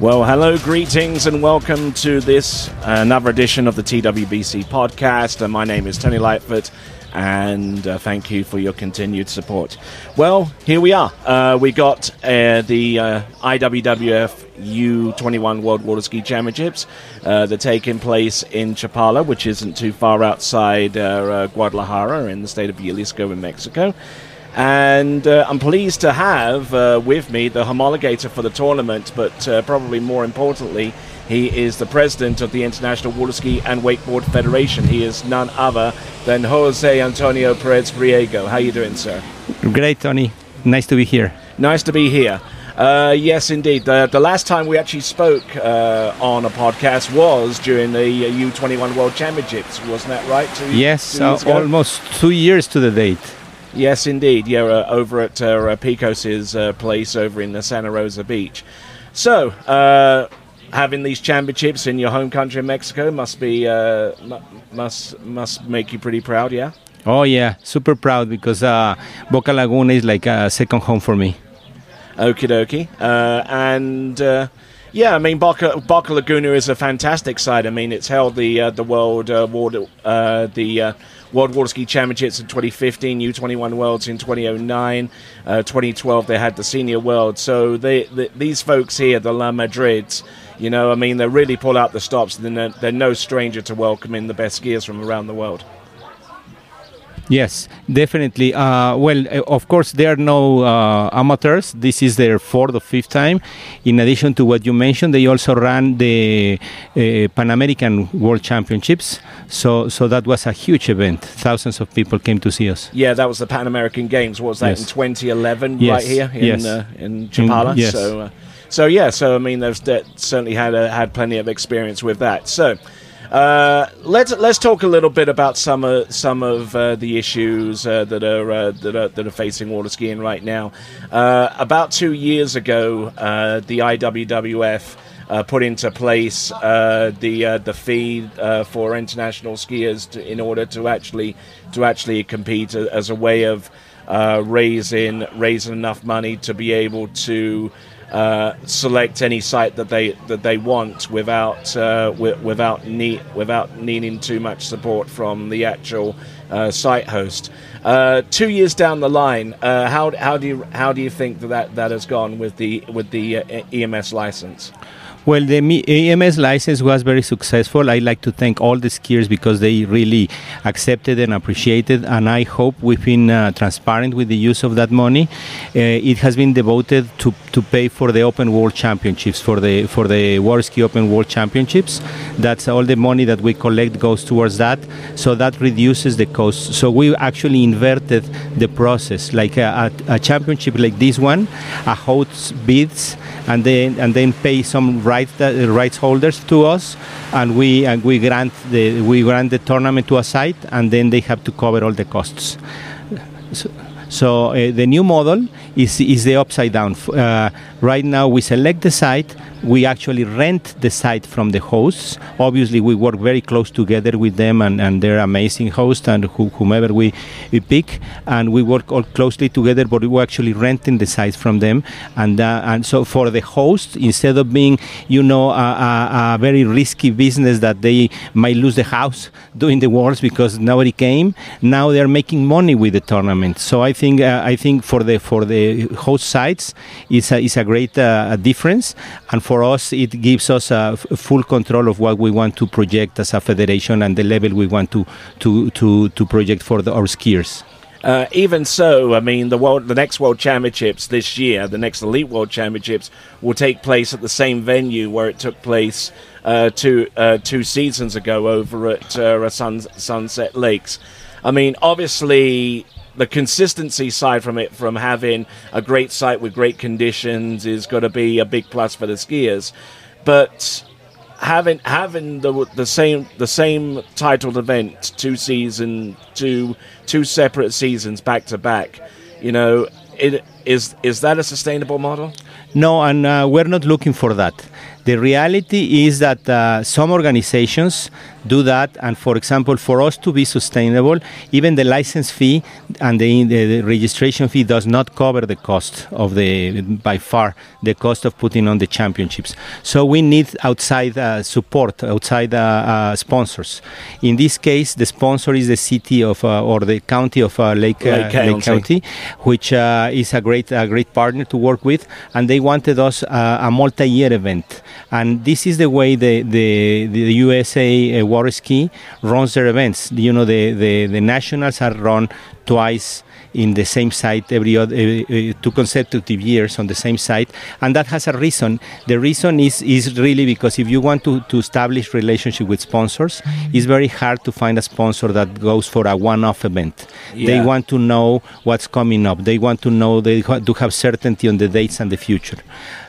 Well, hello, greetings, and welcome to this another edition of the TWBC podcast. Uh, my name is Tony Lightfoot, and uh, thank you for your continued support. Well, here we are. Uh, we got uh, the uh, IWWF U21 World Water Ski Championships. Uh, they're taking place in Chapala, which isn't too far outside Guadalajara in the state of Jalisco in Mexico. And uh, I'm pleased to have uh, with me the homologator for the tournament, but uh, probably more importantly, he is the president of the International Water Ski and Wakeboard Federation. He is none other than Jose Antonio Perez Priego. How are you doing, sir? Great, Tony. Nice to be here. Nice to be here. Uh, yes, indeed. The, the, last time we actually spoke uh, on a podcast was during the U21 World Championships, wasn't that right? Two, yes, two uh, almost two years to the date. Yes, indeed. Yeah, uh, over at uh, Picos's uh, place over in the Santa Rosa Beach. So, uh, having these championships in your home country, Mexico, must be uh, must must make you pretty proud. Yeah. Oh yeah, super proud because uh, Boca Laguna is like a second home for me. Okie dokie, and. Yeah, I mean Boca, Boca Laguna is a fantastic site. I mean, it's held the the world uh, water, the World Water Ski Championships in 2015, U21 Worlds in 2009, uh, 2012 they had the Senior World. So they, these folks here, the La Madrids, you know, I mean, they really pull out the stops. They're they're no stranger to welcoming the best skiers from around the world. Yes, definitely. Uh, well, uh, of course, there are no uh, amateurs. This is their fourth or fifth time. In addition to what you mentioned, they also ran the uh, Pan American World Championships. So, so that was a huge event. Thousands of people came to see us. Yeah, that was the Pan American Games. Was that yes. in 2011? Yes. Right here in yes. Uh, in Chapala. In, yes. So, uh, so yeah. So I mean, they've certainly had had plenty of experience with that. So. Uh, let's let's talk a little bit about some of some of uh, the issues uh, that are uh, that are that are facing water skiing right now. About two years ago, the IWWF. put into place the the fee for international skiers to, in order to actually to actually compete as a way of raising raising enough money to be able to uh, select any site that they that they want without uh, w- without need without needing too much support from the actual uh, site host. Uh, two years down the line, uh, how how do you how do you think that that, that has gone with the with the EMS license? Well, the EMS license was very successful. I'd like to thank all the skiers because they really accepted and appreciated, and I hope we've been uh, transparent with the use of that money. Uh, it has been devoted to, to pay for the Open World Championships, for the for the Water Ski Open World Championships. That's all the money that we collect goes towards that, so that reduces the cost. So we actually inverted the process. Like a, a, a championship like this one, a host bids and then and then pay some rights uh, rights holders to us, and we and we grant the we grant the tournament to a site, and then they have to cover all the costs. So, so uh, the new model is is the upside down. Uh, right now, we select the site we actually rent the site from the hosts. Obviously, we work very close together with them, and, and they're amazing hosts and whomever we, we pick, and we work all closely together. But we're actually renting the site from them, and uh, and so for the host, instead of being, you know, a, a, a, very risky business that they might lose the house doing the wars because nobody came, now they're making money with the tournament. So I think uh, I think for the for the host sites, it's a, it's a great uh, difference, and for us, it gives us a f- full control of what we want to project as a federation and the level we want to to to, to project for the, our skiers. Uh, even so, I mean, the world, the next World Championships this year, the next Elite World Championships, will take place at the same venue where it took place uh, two uh, two seasons ago over at uh, Sun, Sunset Lakes. I mean, obviously, the consistency side from it, from having a great site with great conditions, is going to be a big plus for the skiers. But having having the the same the same titled event two season two two separate seasons back to back, you know, it, is is that a sustainable model? No, and uh, we're not looking for that. The reality is that uh, some organizations do that, and for example, for us to be sustainable, even the license fee and the, the, the registration fee does not cover the cost of the, by far, the cost of putting on the championships. So we need outside uh, support, outside uh, uh, sponsors. In this case, the sponsor is the city of uh, or the county of uh, Lake, Lake County. Lake County, which is a great, a great partner to work with, and they wanted us a multi-year event and this is the way the the, the USA uh, water ski runs their events. You know, the, the, the nationals are run twice in the same site every other uh, uh, two consecutive years on the same site and that has a reason. The reason is is really because if you want to, to establish relationship with sponsors it's very hard to find a sponsor that goes for a one-off event. Yeah. they want to know what's coming up. They want to know they to have certainty on the dates and the future.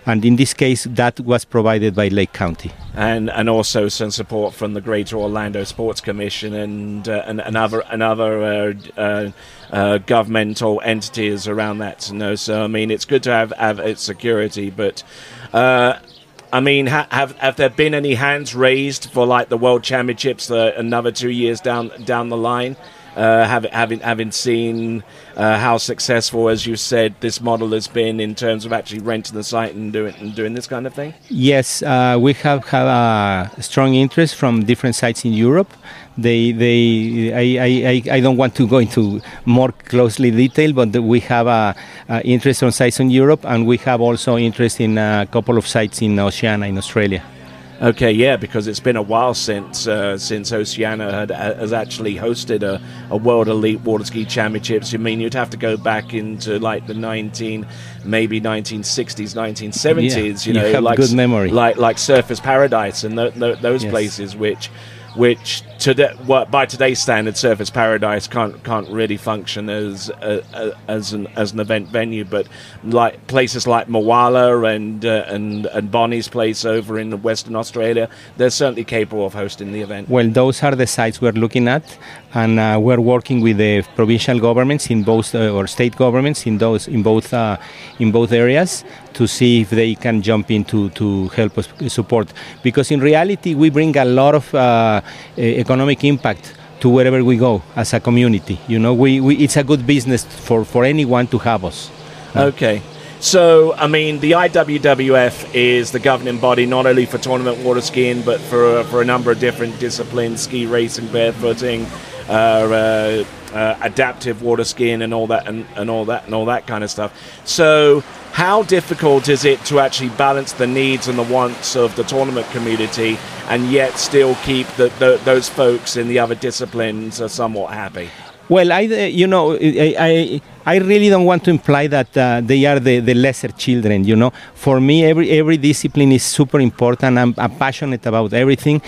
And in this case, that was provided by Lake County. And and also some support from the Greater Orlando Sports Commission and uh, and, and other and other uh, uh, uh, governmental entities around that. You know, so I mean, it's good to have have its security, but. Uh, I mean, ha- have have there been any hands raised for like the World Championships uh, another two years down down the line? Uh, having having seen uh, how successful, as you said, this model has been in terms of actually renting the site and doing and doing this kind of thing? Yes, uh, we have had a strong interest from different sites in Europe. They, they, I, I, I don't want to go into more closely detail, but we have a, a interest on sites in Europe, and we have also interest in a couple of sites in Oceania, in Australia. Okay, yeah, because it's been a while since uh, since Oceania had, has actually hosted a, a World Elite Water Ski Championships. I mean, you'd have to go back into like the 19, maybe 1960s, 1970s. Yeah, you know, you like good memory, like like Surfers Paradise and th- th- those yes. places, which which today, by today's standards, Surfers Paradise can't can't really function as a, a, as an as an event venue. But like places like Mulwala and uh, and and Bonnie's place over in Western Australia, they're certainly capable of hosting the event. Well, those are the sites we're looking at, and uh, we're working with the provincial governments in both uh, or state governments in those in both uh, in both areas to see if they can jump in to, to help us support. Because in reality, we bring a lot of uh, economic impact to wherever we go as a community. You know, we, we, it's a good business for, for anyone to have us. Okay. So, I mean, the IWWF is the governing body not only for tournament water skiing, but for, for a number of different disciplines ski racing, barefooting, uh, uh, uh, adaptive water skiing, and all that, and, and all that, and all that kind of stuff. So, how difficult is it to actually balance the needs and the wants of the tournament community and yet still keep the, the, those folks in the other disciplines are somewhat happy? Well, I, you know, I, I I really don't want to imply that uh, they are the, the lesser children. You know, for me, every every discipline is super important. I'm, I'm, passionate about everything.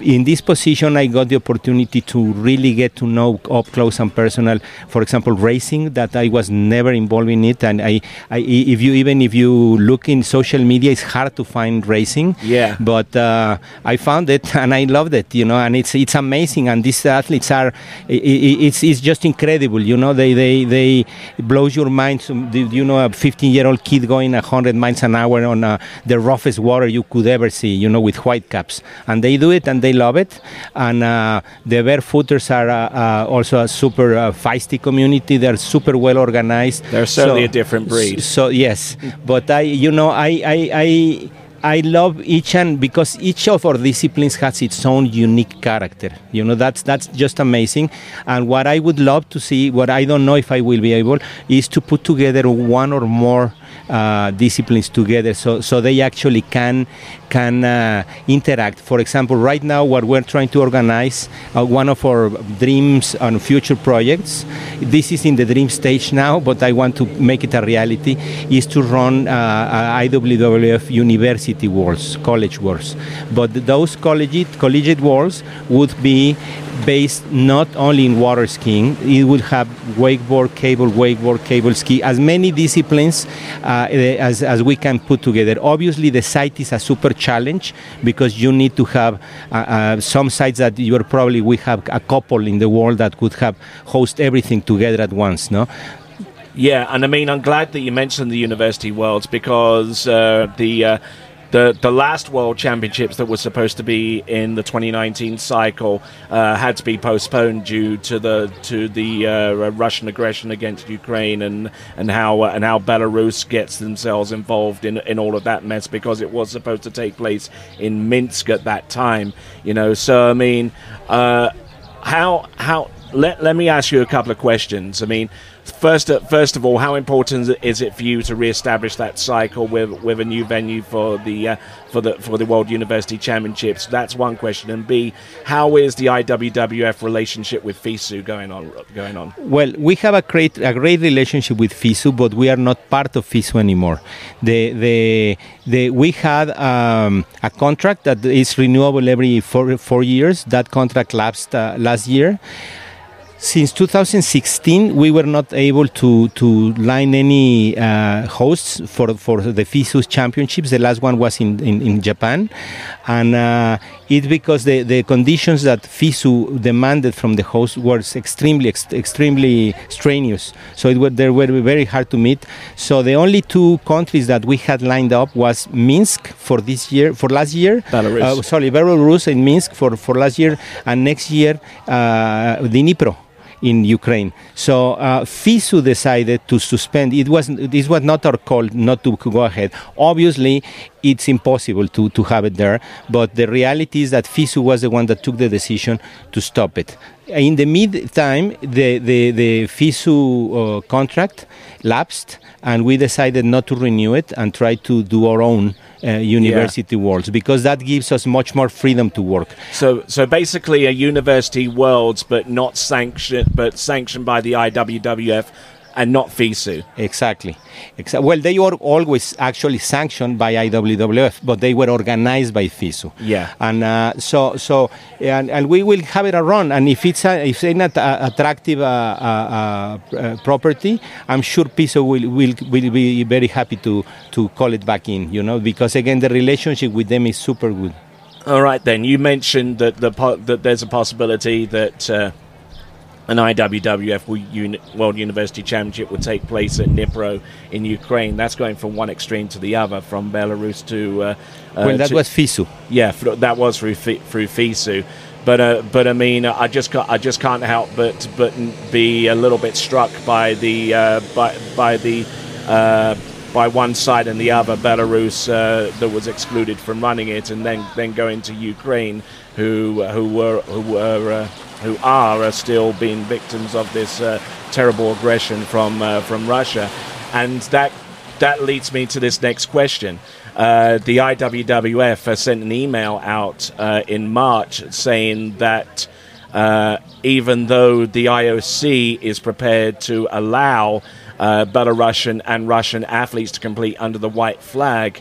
In this position, I got the opportunity to really get to know up close and personal. For example, racing that I was never involved in it, and I, I if you even if you look in social media, it's hard to find racing. Yeah. But uh, I found it and I loved it. You know, and it's it's amazing. And these athletes are, it, it's it's just incredible. You know, they they they blows your mind. You know, a 15 year old kid going 100 miles an hour on uh, the roughest water you could ever see, you know, with white caps. And they do it and they love it. And uh, the barefooters are uh, uh also a super uh, feisty community. They're super well organized. They're certainly so, a different breed. So, yes. But I, you know, I, I, I I love each and because each of our disciplines has its own unique character. You know, that's that's just amazing. And what I would love to see, what I don't know if I will be able, is to put together one or more uh, disciplines together so, so they actually can can uh, interact. For example, right now what we're trying to organize, uh, one of our dreams and future projects, this is in the dream stage now, but I want to make it a reality, is to run uh, IWWF university worlds, college worlds. But those collegiate, collegiate worlds would be based not only in water skiing. It would have wakeboard, cable, wakeboard, cable ski, as many disciplines uh, as, as we can put together. Obviously, the site is a super challenge because you need to have uh, uh, some sites that you're probably we have a couple in the world that could have host everything together at once. No, yeah, and I mean, I'm glad that you mentioned the University Worlds because uh, the uh, the the last World Championships that were supposed to be in the 2019 cycle uh, had to be postponed due to the to the uh, Russian aggression against Ukraine and and how uh, and how Belarus gets themselves involved in in all of that mess because it was supposed to take place in Minsk at that time. You know, so I mean, uh, how how let let me ask you a couple of questions. I mean First, uh, first of all, how important is it for you to re-establish that cycle with with a new venue for the uh, for the for the World University Championships? That's one question. And B, how is the IWWF relationship with FISU going on? Going on? Well, we have a great a great relationship with FISU, but we are not part of FISU anymore. The the the we had um, a contract that is renewable every four four years. That contract lapsed uh, last year since 2016, we were not able to, to line any uh, hosts for, for the FISU championships. The last one was in, in, in Japan. And uh, it's because the, the conditions that FISU demanded from the host were extremely, ex- extremely strenuous. So it were, they were very hard to meet. So the only two countries that we had lined up was Minsk for this year, for last year. Belarus. Uh, sorry, Belarus and Minsk for, for last year. And next year, uh, Dnipro in Ukraine. So uh, FISU decided to suspend. It was this was not our call not to go ahead. Obviously, it's impossible to, to have it there. But the reality is that FISU was the one that took the decision to stop it. In the meantime, the, the, the FISU uh, contract lapsed, and we decided not to renew it and try to do our own uh, university yeah. worlds because that gives us much more freedom to work. So, so basically, a university worlds, but not sanctioned, but sanctioned by the IWWF and not FISU. Exactly. Exa- well, they were always actually sanctioned by IWWF, but they were organized by FISU. Yeah. And uh, so, so, and, and we will have it a run. And if it's a, if it's an attractive uh, uh, uh, property, I'm sure FISU will, will will be very happy to to call it back in. You know, because again, the relationship with them is super good. All right, then you mentioned that the that there's a possibility that uh, an IWWF World University Championship would take place at Dnipro in Ukraine. That's going from one extreme to the other, from Belarus to. Uh, uh, well, that to, was FISU. Yeah, that was through through FISU. But uh, but I mean, I just can't, I just can't help but but be a little bit struck by the uh, by by the uh, by one side and the other, Belarus uh, that was excluded from running it, and then then going to Ukraine, who who were who were uh, who are, are still being victims of this uh, terrible aggression from uh, from Russia, and that that leads me to this next question. Uh, the IWWF sent an email out uh, in March saying that uh, even though the IOC is prepared to allow uh, Belarusian and Russian athletes to compete under the white flag,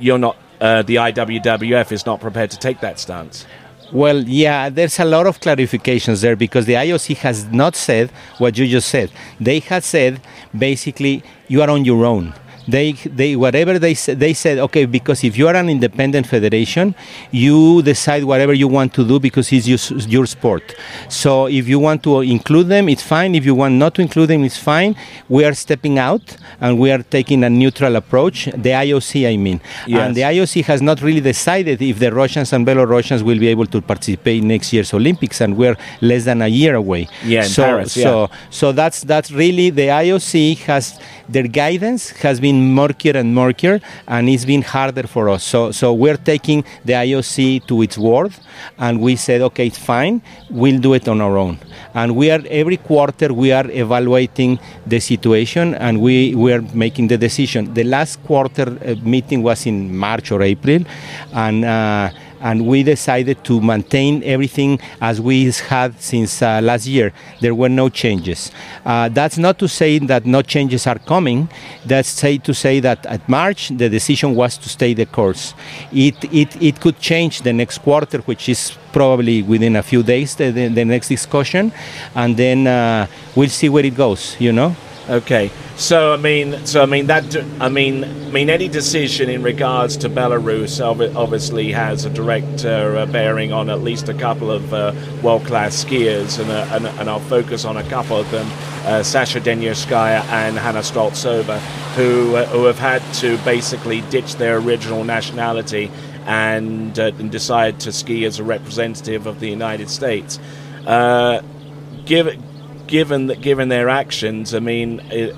you're not. the IWWF is not prepared to take that stance. Well, yeah, there's a lot of clarifications there because the IOC has not said what you just said. They have said basically you are on your own they they whatever they said they said okay because if you are an independent federation you decide whatever you want to do because it's your, your sport. So if you want to include them it's fine. If you want not to include them it's fine. We are stepping out and we are taking a neutral approach. The IOC I mean. Yes. and the IOC has not really decided if the Russians and Belarusians will be able to participate in next year's Olympics and we're less than a year away. Yeah so Paris, yeah. so so that's that's really the IOC has their guidance has been murkier and murkier, and it's been harder for us. So, so we're taking the IOC to its word, and we said, okay, it's fine, we'll do it on our own. And we are every quarter we are evaluating the situation, and we we are making the decision. The last quarter uh, meeting was in March or April, and. Uh, and we decided to maintain everything as we had since uh, last year. There were no changes. Uh, that's not to say that no changes are coming. That's say to say that at March the decision was to stay the course. It it, it could change the next quarter, which is probably within a few days the, the, the next discussion, and then uh, we'll see where it goes. You know. Okay, so I mean, so I mean that I mean, I mean any decision in regards to Belarus obviously has a direct uh, bearing on at least a couple of uh, world-class skiers, and, uh, and, and I'll focus on a couple of them: uh, Sasha Danisheuskaya and Hanna Straltsova, who uh, who have had to basically ditch their original nationality and, uh, and decide to ski as a representative of the United States. give given that given their actions, I mean, it,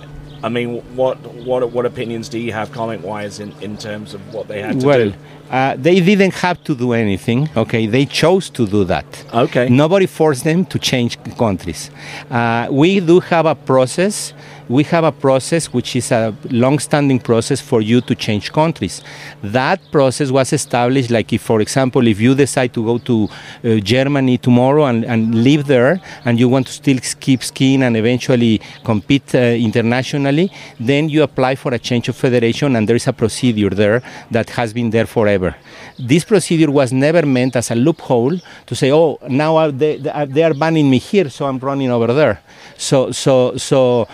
I mean, what what what opinions do you have, comment wise, in, in terms of what they had to well, do? Uh, they didn't have to do anything. Okay, they chose to do that. Okay, nobody forced them to change countries. Uh, we do have a process we have a process which is a long-standing process for you to change countries. That process was established, like if, for example, if you decide to go to uh, Germany tomorrow and, and live there, and you want to still keep skiing and eventually compete uh, internationally, then you apply for a change of federation, and there is a procedure there that has been there forever. This procedure was never meant as a loophole to say, "Oh, now they, they are banning me here, so I'm running over there." So, so, so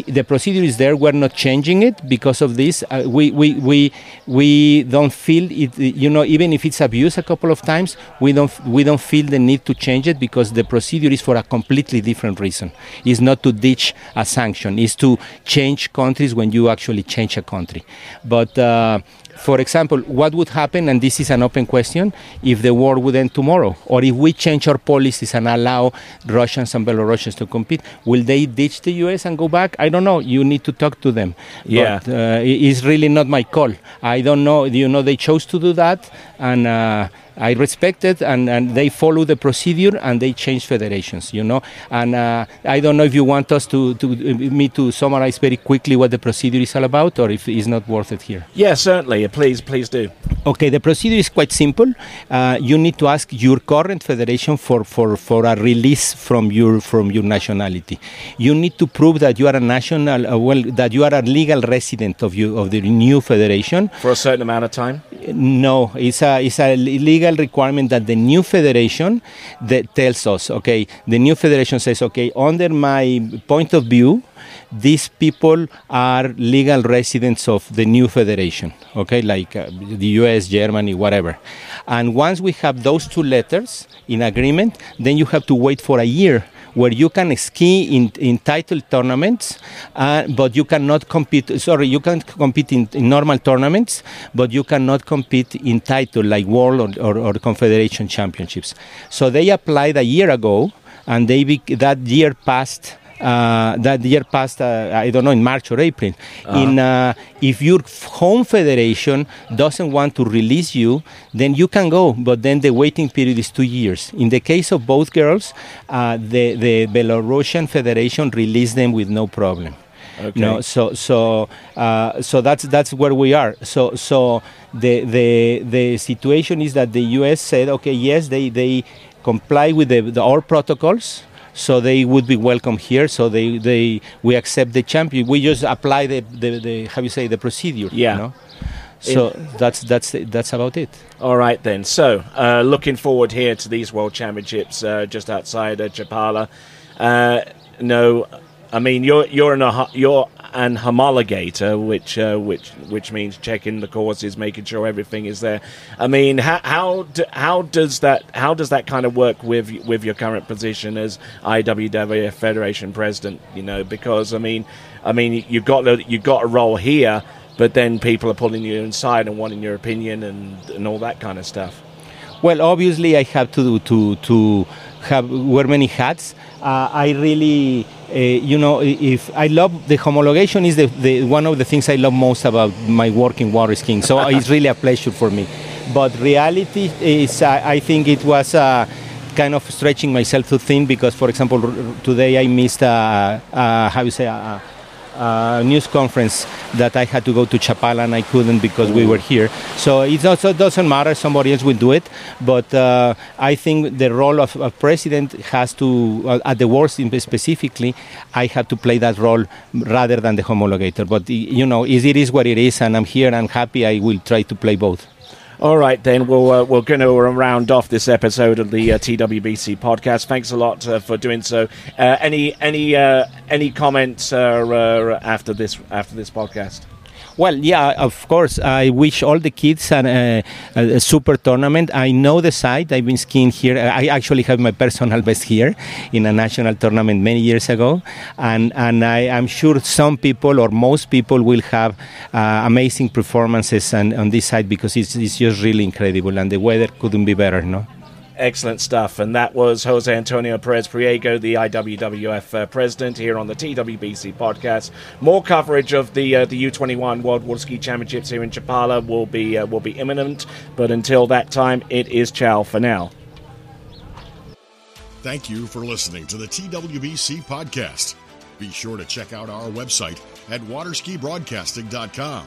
the procedure is there. We're not changing it because of this. Uh, we, we, we, we don't feel it. You know, even if it's abused a couple of times, we don't we don't feel the need to change it because the procedure is for a completely different reason. It's not to ditch a sanction. It's to change countries when you actually change a country. But uh, for example, what would happen, and this is an open question, if the war would end tomorrow, or if we change our policies and allow Russians and Belarusians to compete, will they ditch the U.S. and go back? I don't know. You need to talk to them. Yeah, but, uh, it's really not my call. I don't know. You know, they chose to do that, and. Uh, I respect it, and, and they follow the procedure and they change federations, you know. And uh, I don't know if you want us to, to me to summarize very quickly what the procedure is all about, or if it's not worth it here. Yeah, certainly. Please, please do. Okay, the procedure is quite simple. Uh, you need to ask your current federation for, for, for a release from your from your nationality. You need to prove that you are a national, uh, well, that you are a legal resident of you of the new federation for a certain amount of time. No, it's a it's a legal requirement that the new federation that tells us, okay, the new federation says, okay, under my point of view, these people are legal residents of the new federation, okay, like uh, the US, Germany, whatever. And once we have those two letters in agreement, then you have to wait for a year where you can ski in, in title tournaments, uh, but you cannot compete. Sorry, you can compete in, in, normal tournaments, but you cannot compete in title like world or, or, or confederation championships. So they applied a year ago, and they that year passed that year passed, uh, I don't know, in March or April. Uh-huh. In uh, if your home federation doesn't want to release you, then you can go, but then the waiting period is two years. In the case of both girls, uh, the the Belarusian federation released them with no problem. Okay. No, so so uh, so that's that's where we are. So so the the the situation is that the U.S. said, okay, yes, they they comply with the, the our protocols so they would be welcome here. So they, they we accept the champion. We just apply the, the, the how you say the procedure. Yeah. You know? So it, that's that's that's about it. All right then. So uh, looking forward here to these World Championships uh, just outside uh, Chapala. Uh, no, I mean you're you're in a you're and homologator, which uh, which which means checking the courses, making sure everything is there. I mean, how how, do, how does that how does that kind of work with with your current position as IWWF Federation President? You know, because I mean, I mean, you've got a, you've got a role here, but then people are pulling you inside and wanting your opinion and and all that kind of stuff. Well, obviously, I have to to to have wear many hats. Uh, I really, uh, you know, if I love the homologation is the, the, one of the things I love most about my work in water skiing. So it's really a pleasure for me. But reality is, uh, I think it was uh, kind of stretching myself too thin because, for example, today I missed, uh, uh, how you say, uh, news conference that I had to go to Chapala and I couldn't because we were here. So it also doesn't matter. Somebody else will do it. But uh, I think the role of a president has to, uh, at the worst specifically, I had to play that role rather than the homologator. But you know, it is what it is, and I'm here. And I'm happy. I will try to play both. All right, then we'll uh, we're going to round off this episode of the uh, TWBC podcast. Thanks a lot uh, for doing so. Uh, any any uh, any comments uh, after this after this podcast? Well, yeah, of course. I wish all the kids a, a, super tournament. I know the site. I've been skiing here. I actually have my personal best here in a national tournament many years ago, and and I, am sure some people or most people will have uh, amazing performances on, on this site because it's, it's just really incredible, and the weather couldn't be better, no. Excellent stuff. And that was Jose Antonio Perez Priego, the IWWF uh, president, here on the TWBC podcast. More coverage of the uh, the U21 World Water Ski Championships here in Chapala will be uh, will be imminent. But until that time, it is ciao for now. Thank you for listening to the TWBC podcast. Be sure to check out our website at waterskibroadcasting.com.